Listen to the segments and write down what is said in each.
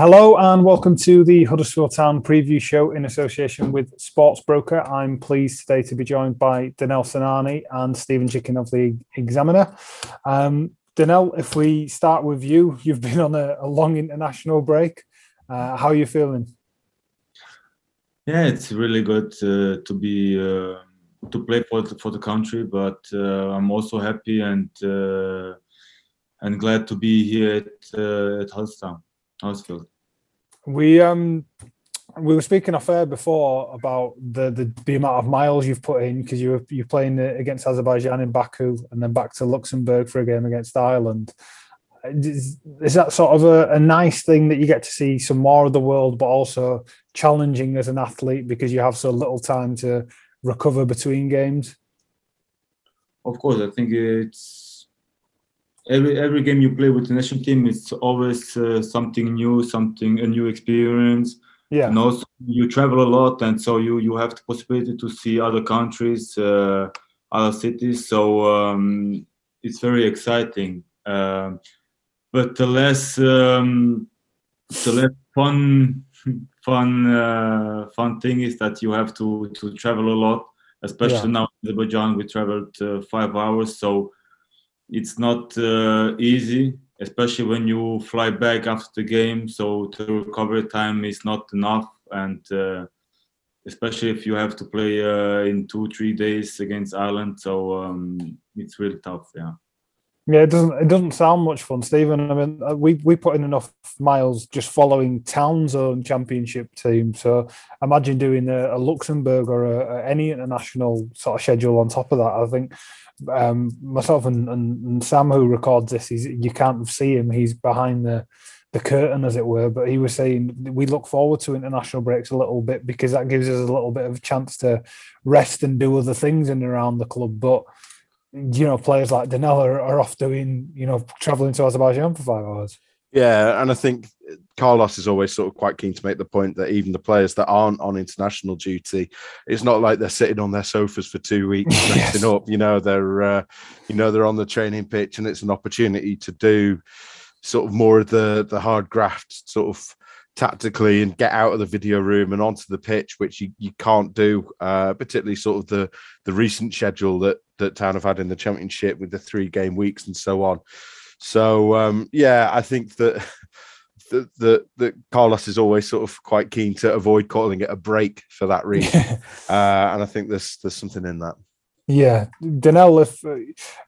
Hello and welcome to the Huddersfield Town preview show in association with Sportsbroker. I'm pleased today to be joined by Danel Sinani and Steven Chicken of the Examiner. Um, Danel, if we start with you, you've been on a, a long international break. Uh, how are you feeling? Yeah, it's really good uh, to be uh, to play for the, for the country, but uh, I'm also happy and uh, and glad to be here at uh, at Huddersfield. Huddersfield. We um we were speaking off air before about the the, the amount of miles you've put in because you were you're playing against Azerbaijan in Baku and then back to Luxembourg for a game against Ireland. Is, is that sort of a, a, nice thing that you get to see some more of the world, but also challenging as an athlete because you have so little time to recover between games? Of course, I think it's every every game you play with the national team. It's always uh, something new, something a new experience. Yeah, and also you travel a lot, and so you you have the possibility to see other countries, uh, other cities. So um, it's very exciting. Um, but the less um, the less fun fun uh, fun thing is that you have to to travel a lot especially yeah. now in azerbaijan we traveled uh, five hours so it's not uh, easy especially when you fly back after the game so the recovery time is not enough and uh, especially if you have to play uh, in two three days against ireland so um, it's really tough yeah yeah, it doesn't. It doesn't sound much fun, Steven. I mean, uh, we we put in enough miles just following Town's own championship team. So imagine doing a, a Luxembourg or a, a any international sort of schedule on top of that. I think um, myself and, and, and, Sam, who records this, he's, you can't see him. He's behind the the curtain, as it were. But he was saying we look forward to international breaks a little bit because that gives us a little bit of a chance to rest and do other things in and around the club. But you know, players like Danel are, are off doing, you know, traveling to Azerbaijan for five hours. Yeah, and I think Carlos is always sort of quite keen to make the point that even the players that aren't on international duty, it's not like they're sitting on their sofas for two weeks resting up. You know, they're uh, you know they're on the training pitch, and it's an opportunity to do sort of more of the the hard graft sort of tactically and get out of the video room and onto the pitch, which you, you can't do, uh, particularly sort of the the recent schedule that that Town have had in the championship with the three game weeks and so on. So um, yeah, I think that that that Carlos is always sort of quite keen to avoid calling it a break for that reason, uh, and I think there's there's something in that. Yeah, Danel, if uh,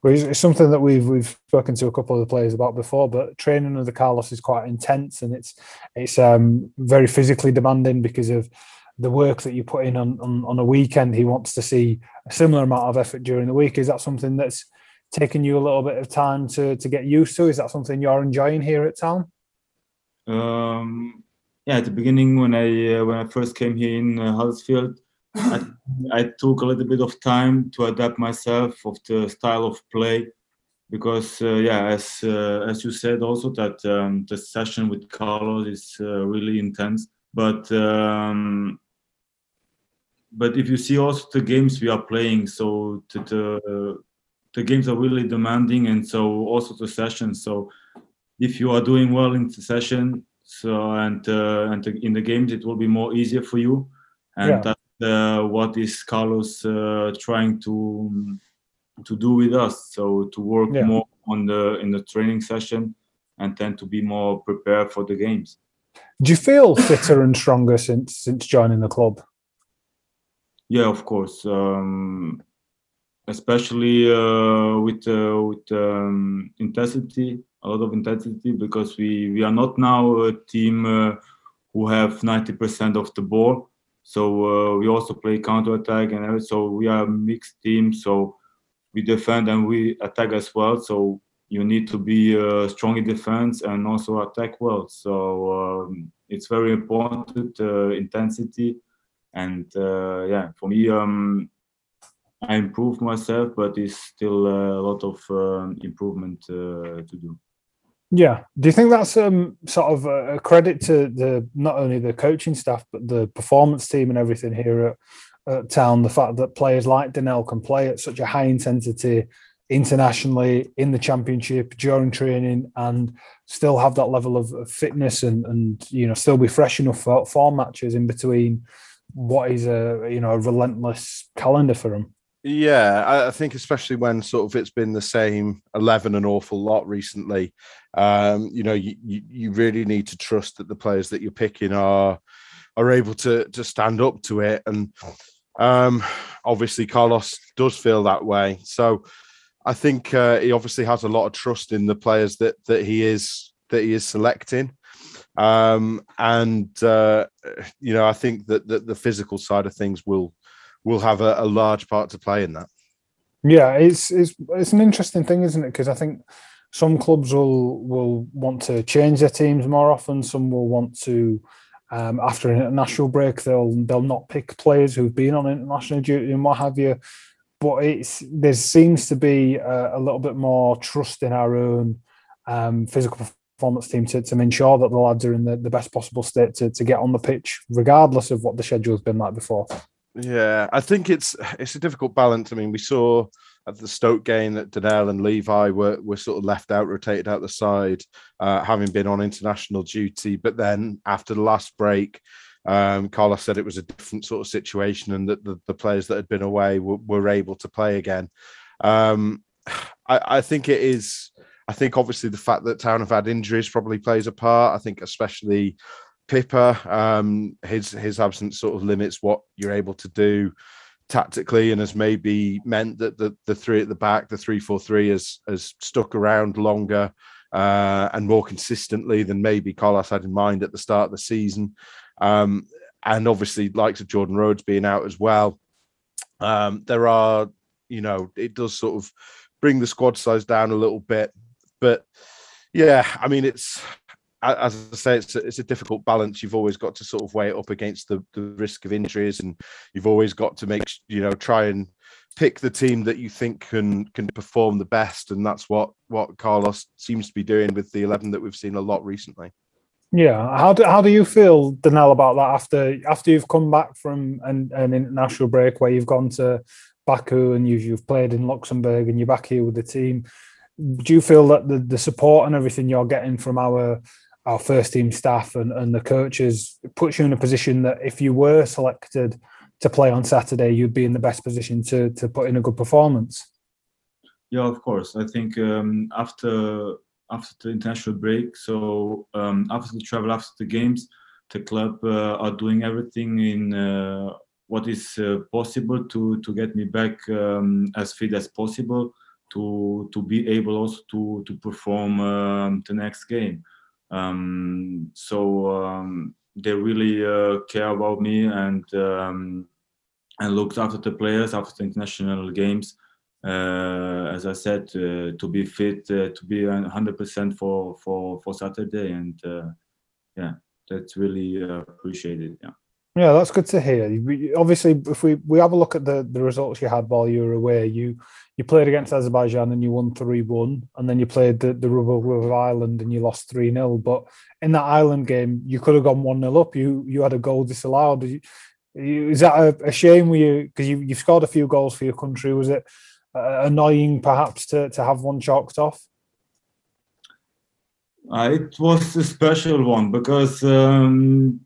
it's something that we've we've spoken to a couple of the players about before, but training under Carlos is quite intense and it's it's um, very physically demanding because of the work that you put in on, on, on a weekend, he wants to see a similar amount of effort during the week. Is that something that's taken you a little bit of time to to get used to? Is that something you're enjoying here at town? Um, yeah, at the beginning when I uh, when I first came here in uh, Huddersfield, I, I, took a little bit of time to adapt myself of the style of play because uh, yeah, as uh, as you said also that um, the session with Carlos is uh, really intense, but um, but if you see also the games we are playing, so the, the, the games are really demanding, and so also the sessions. So if you are doing well in the session, so and uh, and in the games, it will be more easier for you, and yeah. that's uh, what is Carlos uh, trying to to do with us. So to work yeah. more on the in the training session, and then to be more prepared for the games. Do you feel fitter and stronger since since joining the club? Yeah, of course. Um, especially uh, with uh, with um, intensity, a lot of intensity, because we we are not now a team uh, who have ninety percent of the ball. So we also play counter attack, and so we are mixed team. So we defend and we attack as well. So you need to be uh, strong in defense and also attack well. So um, it's very important uh, intensity and uh, yeah for me um, i improved myself but it's still a lot of um, improvement uh, to do. Yeah. Do you think that's um, sort of a credit to the not only the coaching staff but the performance team and everything here at, at town? The fact that players like Danel can play at such a high intensity internationally in the championship during training and still have that level of fitness and and you know still be fresh enough for, for matches in between what is a you know a relentless calendar for them. Yeah, I think especially when sort of it's been the same eleven an awful lot recently. Um, you know, you, you really need to trust that the players that you're picking are are able to to stand up to it, and um, obviously Carlos does feel that way. So I think uh, he obviously has a lot of trust in the players that that he is that he is selecting. Um, and uh, you know, I think that, that the physical side of things will will have a, a large part to play in that. Yeah, it's it's it's an interesting thing, isn't it? Because I think some clubs will will want to change their teams more often. Some will want to, um, after an international break, they'll they'll not pick players who've been on international duty and what have you. But it's there seems to be a, a little bit more trust in our own um, physical performance team to, to ensure that the lads are in the, the best possible state to, to get on the pitch, regardless of what the schedule's been like before. Yeah, I think it's it's a difficult balance. I mean, we saw at the Stoke game that Danel and Levi were were sort of left out, rotated out the side, uh, having been on international duty. But then after the last break, um, Carlos said it was a different sort of situation, and that the, the players that had been away were, were able to play again. Um, I, I think it is. I think obviously the fact that Town have had injuries probably plays a part. I think especially Pipa, um, his his absence sort of limits what you're able to do tactically, and has maybe meant that the the three at the back, the three four three, has has stuck around longer uh, and more consistently than maybe Carlos had in mind at the start of the season. Um, and obviously, likes of Jordan Rhodes being out as well. Um, there are, you know, it does sort of bring the squad size down a little bit, but yeah, I mean, it's as I say, it's a, it's a difficult balance. You've always got to sort of weigh it up against the, the risk of injuries, and you've always got to make you know try and pick the team that you think can can perform the best, and that's what what Carlos seems to be doing with the eleven that we've seen a lot recently. Yeah, how do how do you feel, Danel, about that after after you've come back from an, an international break where you've gone to Baku and you've you've played in Luxembourg and you're back here with the team? Do you feel that the, the support and everything you're getting from our our first team staff and, and the coaches puts you in a position that if you were selected to play on Saturday, you'd be in the best position to to put in a good performance. Yeah, of course. I think um, after after the international break, so um, after the travel, after the games, the club uh, are doing everything in uh, what is uh, possible to to get me back um, as fit as possible to to be able also to to perform um, the next game. Um, so um, they really uh, care about me and um, and looked after the players after the international games. Uh, as I said, uh, to be fit, uh, to be 100% for for for Saturday, and uh, yeah, that's really uh, appreciated. Yeah. Yeah, that's good to hear. Obviously, if we, we have a look at the, the results you had while you were away, you you played against Azerbaijan and you won 3 1, and then you played the, the Republic of Ireland and you lost 3 0. But in that Ireland game, you could have gone 1 0 up. You you had a goal disallowed. You, is that a, a shame? Were you because you, you've scored a few goals for your country? Was it uh, annoying perhaps to, to have one chalked off? Uh, it was a special one because. Um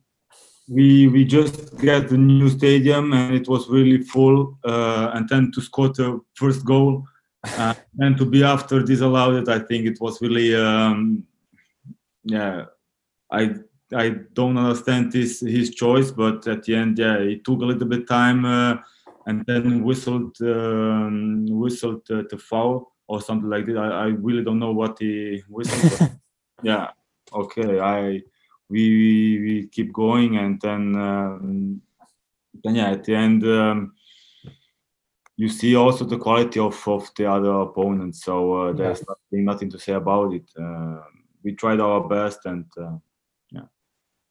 we we just get the new stadium and it was really full uh, and then to score the first goal uh, and to be after disallowed it i think it was really um, yeah i i don't understand his his choice but at the end yeah it took a little bit time uh, and then whistled um, whistled the foul or something like that I, I really don't know what he whistled yeah okay i we we keep going and then um, then yeah at the end um, you see also the quality of, of the other opponents. So uh, there's yeah. nothing, nothing to say about it. Uh, we tried our best and uh, yeah.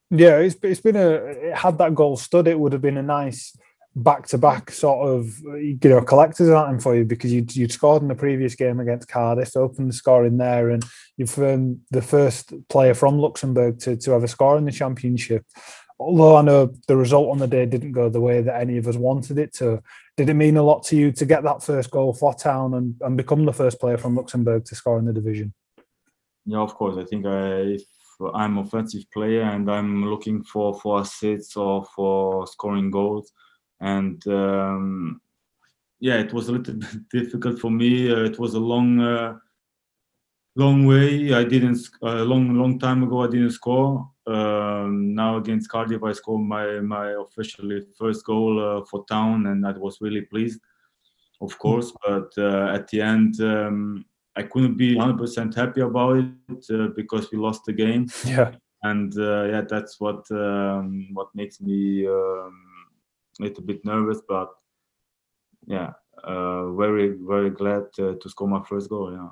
Yeah it's, it's been a had that goal stood it would have been a nice back to back sort of you know collectors item for you because you'd, you'd scored in the previous game against Cardiff, opened the score in there, and you've um, the first player from Luxembourg to, to ever score in the championship. Although I know the result on the day didn't go the way that any of us wanted it to, did it mean a lot to you to get that first goal for Town and, and become the first player from Luxembourg to score in the division? Yeah, of course. I think I, if I'm offensive player and I'm looking for for assists or for scoring goals, and um, yeah, it was a little bit difficult for me. Uh, it was a long, uh, long way. I didn't a long, long time ago. I didn't score. Um, now against Cardiff, I scored my my officially first goal uh, for Town, and I was really pleased, of course. But uh, at the end, um, I couldn't be 100% happy about it uh, because we lost the game. Yeah, and uh, yeah, that's what um, what makes me um, little bit nervous, but yeah, uh, very very glad to score my first goal. Yeah.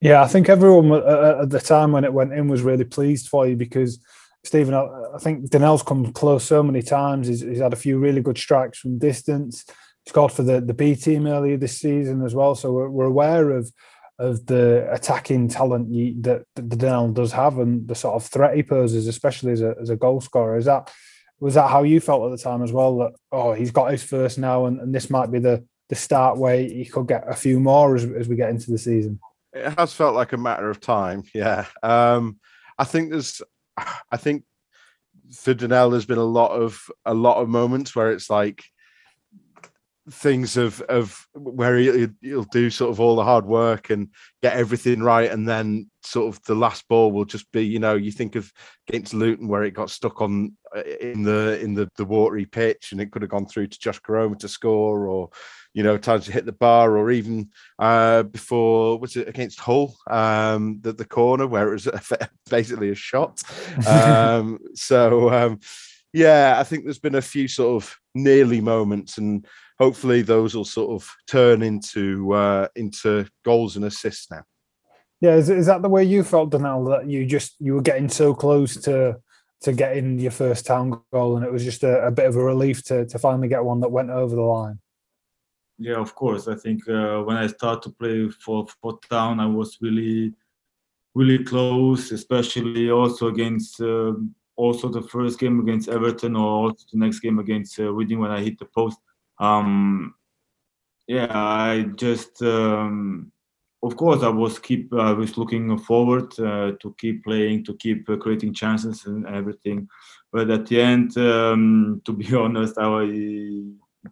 Yeah, I think everyone at the time when it went in was really pleased for you because Steven, I, think Danel's come close so many times. He's, he's, had a few really good strikes from distance. He scored for the, the B team earlier this season as well. So we're, we're aware of of the attacking talent that, that Danel does have and the sort of threat he poses, especially as a, as a goal scorer. Is that was that how you felt at the time as well? That oh, he's got his first now, and, and this might be the the start where he could get a few more as, as we get into the season. It has felt like a matter of time. Yeah, um, I think there's I think for Danel, there's been a lot of a lot of moments where it's like things of of where he, will do sort of all the hard work and get everything right, and then sort of the last ball will just be, you know, you think of against Luton where it got stuck on uh, in the in the the watery pitch, and it could have gone through to Josh Koroma to score, or you know, times to hit the bar, or even uh, before was it against Hull, um, the the corner where it was basically a shot. Um, so um, yeah, I think there's been a few sort of nearly moments, and hopefully those will sort of turn into uh, into goals and assists now. Yeah, is, is that the way you felt, Danel? That you just you were getting so close to to getting your first town goal, and it was just a, a bit of a relief to to finally get one that went over the line. Yeah, of course. I think uh, when I started to play for for town, I was really really close, especially also against. Uh, also the first game against Everton or also the next game against uh, Reading when I hit the post. Um, yeah, I just um, of course I was keep I was looking forward uh, to keep playing, to keep uh, creating chances and everything. But at the end, um, to be honest, I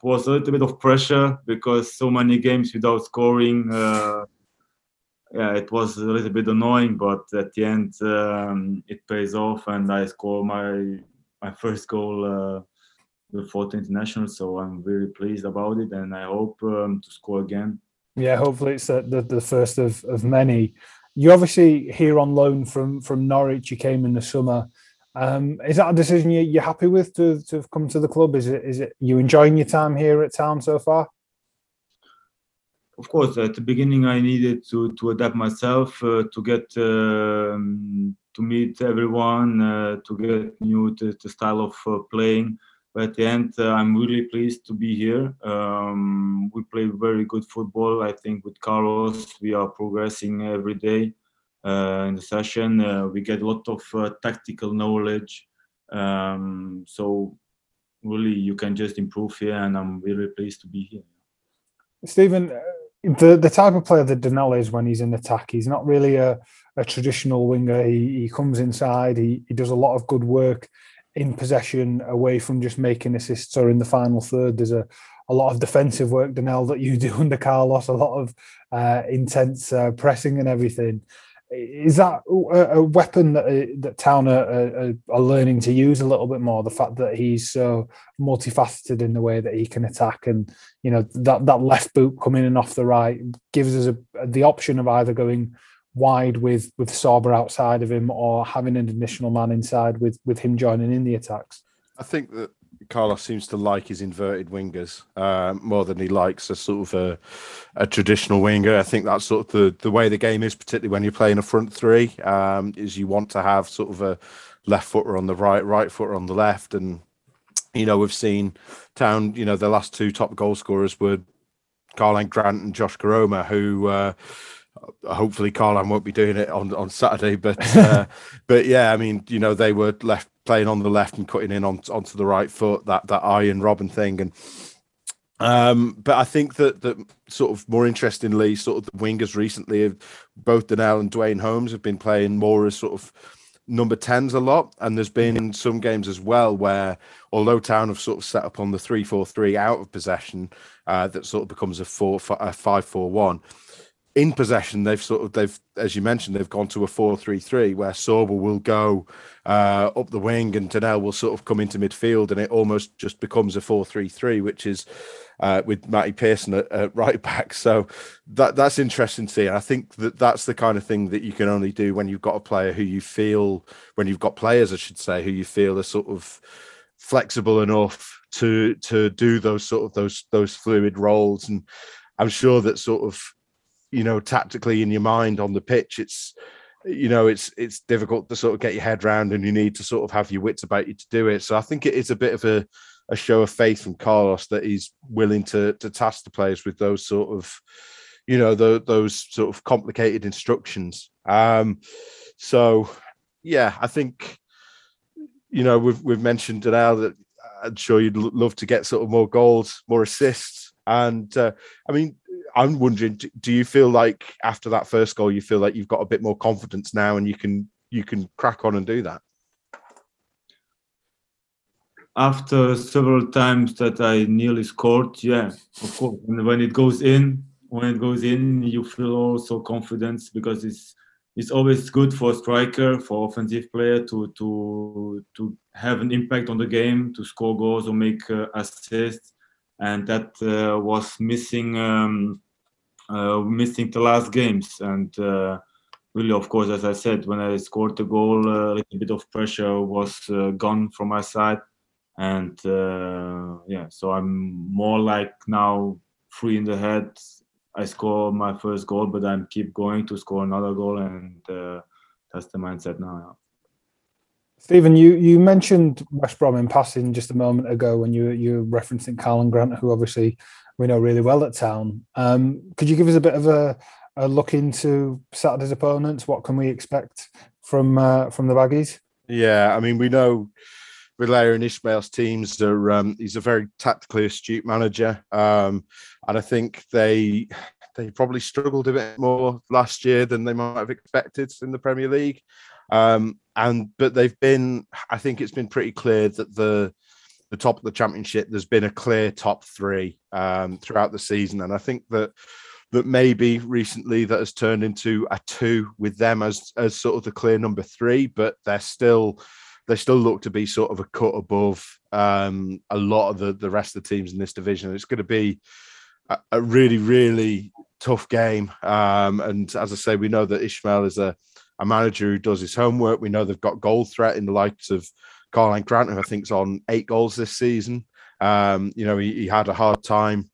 was a little bit of pressure because so many games without scoring. Uh, yeah, it was a little bit annoying, but at the end um, it pays off, and I score my my first goal uh, the international. So I'm very pleased about it, and I hope um, to score again. Yeah, hopefully it's the, the, the first of, of many. You obviously here on loan from from Norwich. You came in the summer. Um, is that a decision you, you're happy with to, to have come to the club? Is it is it you enjoying your time here at town so far? Of course, at the beginning, I needed to to adapt myself, uh, to get um, to meet everyone, uh, to get new to the style of uh, playing. But at the end, uh, I'm really pleased to be here. Um, we play very good football. I think with Carlos, we are progressing every day uh, in the session. Uh, we get a lot of tactical knowledge. Um, so really, you can just improve here, and I'm really pleased to be here. Steven, the the type of player that Danel is when he's in attack, he's not really a, a traditional winger. He, he comes inside, he, he does a lot of good work in possession away from just making assists or in the final third. There's a, a lot of defensive work, Danel, that you do under Carlos, a lot of uh, intense uh, pressing and everything. Is that a, weapon that uh, that Town are, are, are, learning to use a little bit more? The fact that he's so multifaceted in the way that he can attack, and you know that that left boot coming in off the right gives us a, the option of either going wide with with Sorba outside of him or having an additional man inside with with him joining in the attacks. I think that Carlos seems to like his inverted wingers uh, more than he likes a sort of a, a, traditional winger. I think that's sort of the, the way the game is, particularly when you're playing a front three, um, is you want to have sort of a left footer on the right, right footer on the left. And, you know, we've seen Town, you know, the last two top goal scorers were Karlan Grant and Josh Koroma, who uh, hopefully Karlan won't be doing it on, on Saturday, but uh, but yeah, I mean, you know, they were left playing on the left and cutting in on, onto the right foot, that that Arjen Robben thing, and Um, but I think that that sort of more interestingly, sort of the wingers recently, both Danel and Duane Holmes have been playing more as sort of number 10s a lot. And there's been some games as well where, although Town have sort of set up on the 3 4 3 out of possession, uh, that sort of becomes a 4 a 5 4 1. In possession, they've sort of they've as you mentioned they've gone to a four three three where Sorba will go uh, up the wing and Danel will sort of come into midfield and it almost just becomes a four three three, which is uh, with Matty Pearson at, at, right back. So that that's interesting to see. And I think that that's the kind of thing that you can only do when you've got a player who you feel, when you've got players, I should say, who you feel are sort of flexible enough to to do those sort of those those fluid roles. And I'm sure that sort of, you know, tactically in your mind on the pitch, it's you know it's it's difficult to sort of get your head around and you need to sort of have your wits about you to do it so i think it is a bit of a a show of faith from Carlos that he's willing to to task the players with those sort of, you know, the, those sort of complicated instructions. Um, so, yeah, I think, you know, we've we've mentioned now that I'm sure you'd love to get sort of more goals, more assists, and uh, I mean, I'm wondering, do you feel like after that first goal, you feel like you've got a bit more confidence now, and you can you can crack on and do that? after several times that I nearly scored, yeah, of course. And when it goes in, when it goes in, you feel also confidence because it's it's always good for a striker, for offensive player to to to have an impact on the game, to score goals or make uh, assists, and that uh, was missing um, missing the last games. And uh, really, of course, as I said, when I scored the goal, a little bit of pressure was uh, gone from my side and uh, yeah so i'm more like now free in the head i score my first goal but i'm keep going to score another goal and uh, that's the mindset now. Steven, you, you mentioned West Brom in passing just a moment ago when you you referencing Karlan Grant, who obviously we know really well at Town. Um, could you give us a bit of a, a look into Saturday's opponents? What can we expect from uh, from the Baggies? Yeah, I mean we know Valérien Ismaël's teams are um, he's a very tactically astute manager, um, and I think they they probably struggled a bit more last year than they might have expected in the Premier League. Um, and but they've been, I think it's been pretty clear that the the top of the championship, there's been a clear top three um, throughout the season, and I think that that maybe recently that has turned into a two with them as as sort of the clear number three, but they're still they still look to be sort of a cut above um, a lot of the, the rest of the teams in this division. It's going to be a, a really, really tough game. Um, and as I say, we know that Ismaël is a, a manager who does his homework. We know they've got goal threat in the likes of Karlan Grant, who I think's on eight goals this season. Um, you know, he, he had a hard time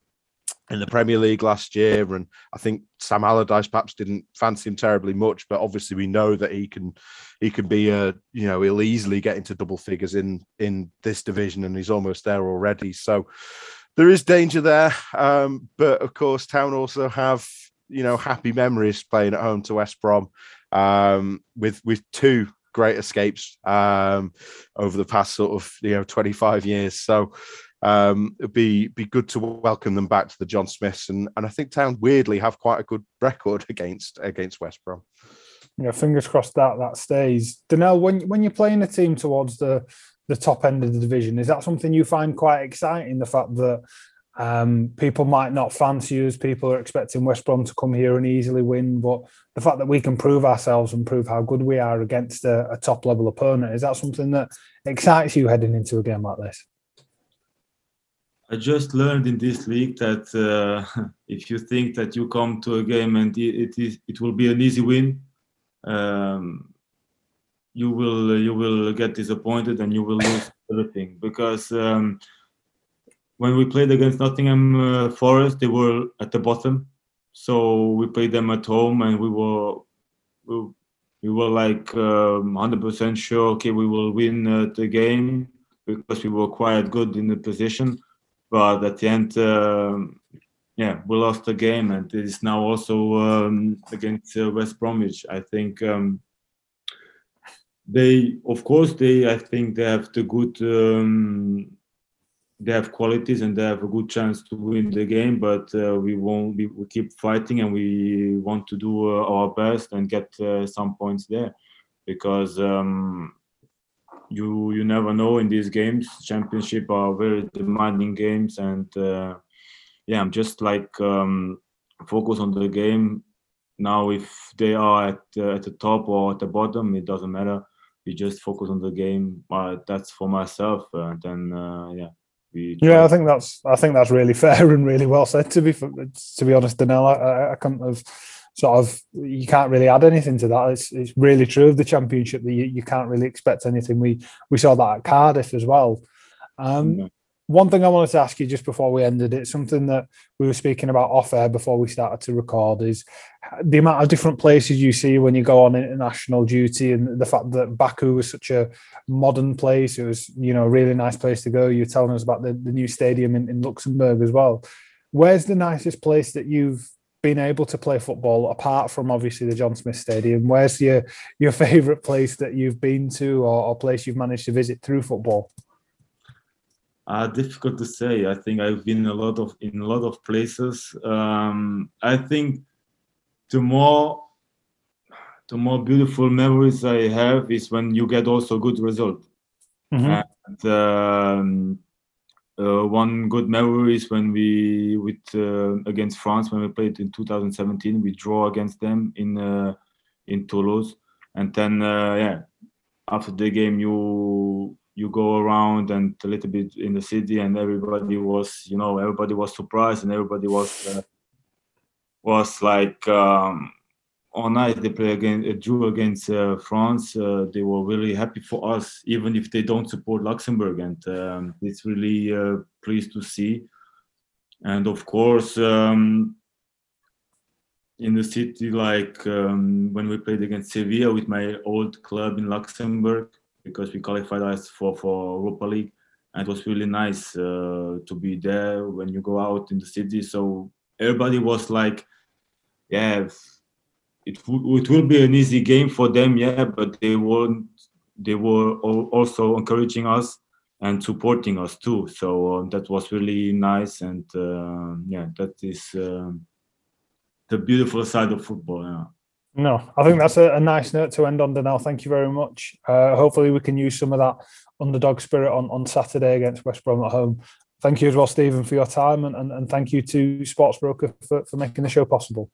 in the Premier League last year, and I think Sam Allardyce perhaps didn't fancy him terribly much, but obviously we know that he can he can be a you know he'll easily get into double figures in in this division, and he's almost there already. So there is danger there, um, but of course Town also have you know happy memories playing at home to West Brom um, with with two great escapes um, over the past sort of you know 25 years. So um, it'd be be good to welcome them back to the John Smith's, and and I think Town weirdly have quite a good record against against West Brom. Yeah, fingers crossed that that stays. Danel, when when you're playing a team towards the the top end of the division, is that something you find quite exciting? The fact that um, people might not fancy us, people are expecting West Brom to come here and easily win, but the fact that we can prove ourselves and prove how good we are against a, a top level opponent, is that something that excites you heading into a game like this? I just learned in this league that uh, if you think that you come to a game and it is it will be an easy win, um, you will you will get disappointed and you will lose everything because um, when we played against Nottingham uh, Forest, they were at the bottom, so we played them at home and we were we, we were like um, 100% sure okay we will win uh, the game because we were quite good in the position but at the end, um, yeah, we lost the game, and it is now also um, against uh, West Bromwich. I think um, they, of course, they. I think they have the good, um, they have qualities and they have a good chance to win the game. But uh, we won't. We, we keep fighting and we want to do uh, our best and get uh, some points there, because um, you you never know in these games. Championship are very demanding games, and yeah, I'm just like um, focus on the game. Now, if they are at uh, at the top or at the bottom, it doesn't matter. We just focus on the game. Uh, that's for myself, and then uh, yeah, we. Yeah, I think that's I think that's really fair and really well said. To be to be honest, Danel, I, I couldn't have sort of you can't really add anything to that. It's it's really true of the championship that you, you can't really expect anything. We we saw that at Cardiff as well. Um. One thing I wanted to ask you just before we ended it, something that we were speaking about off air before we started to record, is the amount of different places you see when you go on international duty, and the fact that Baku was such a modern place. It was, you know, a really nice place to go. You're telling us about the, the new stadium in, in Luxembourg as well. Where's the nicest place that you've been able to play football apart from obviously the John Smith Stadium? Where's your your favourite place that you've been to or, or, place you've managed to visit through football? Uh, difficult to say. I think I've been a lot of in a lot of places. Um, I think the more the more beautiful memories I have is when you get also good result. Mm-hmm. And, um, uh, one good memory is when we with uh, against France when we played in 2017. We draw against them in uh, in Toulouse, and then uh, yeah, after the game you you go around and a little bit in the city, and everybody was you know everybody was surprised and everybody was uh, was like. Um, all night they play against drew against uh, France. Uh, they were really happy for us, even if they don't support Luxembourg, and um, it's really uh, pleased to see. And of course, um, in the city, like um, when we played against Sevilla with my old club in Luxembourg, because we qualified us for for Europa League, and it was really nice uh, to be there when you go out in the city. So everybody was like, yeah it, it will be an easy game for them, yeah, but they won't. They were also encouraging us and supporting us too. So uh, that was really nice, and uh, yeah, that is uh, the beautiful side of football. Yeah. No, I think that's a, a, nice note to end on. Danel, thank you very much. Uh, hopefully, we can use some of that underdog spirit on, on Saturday against West Brom at home. Thank you as well, Steven, for your time, and, and, and thank you to Sportsbroker for, for making the show possible.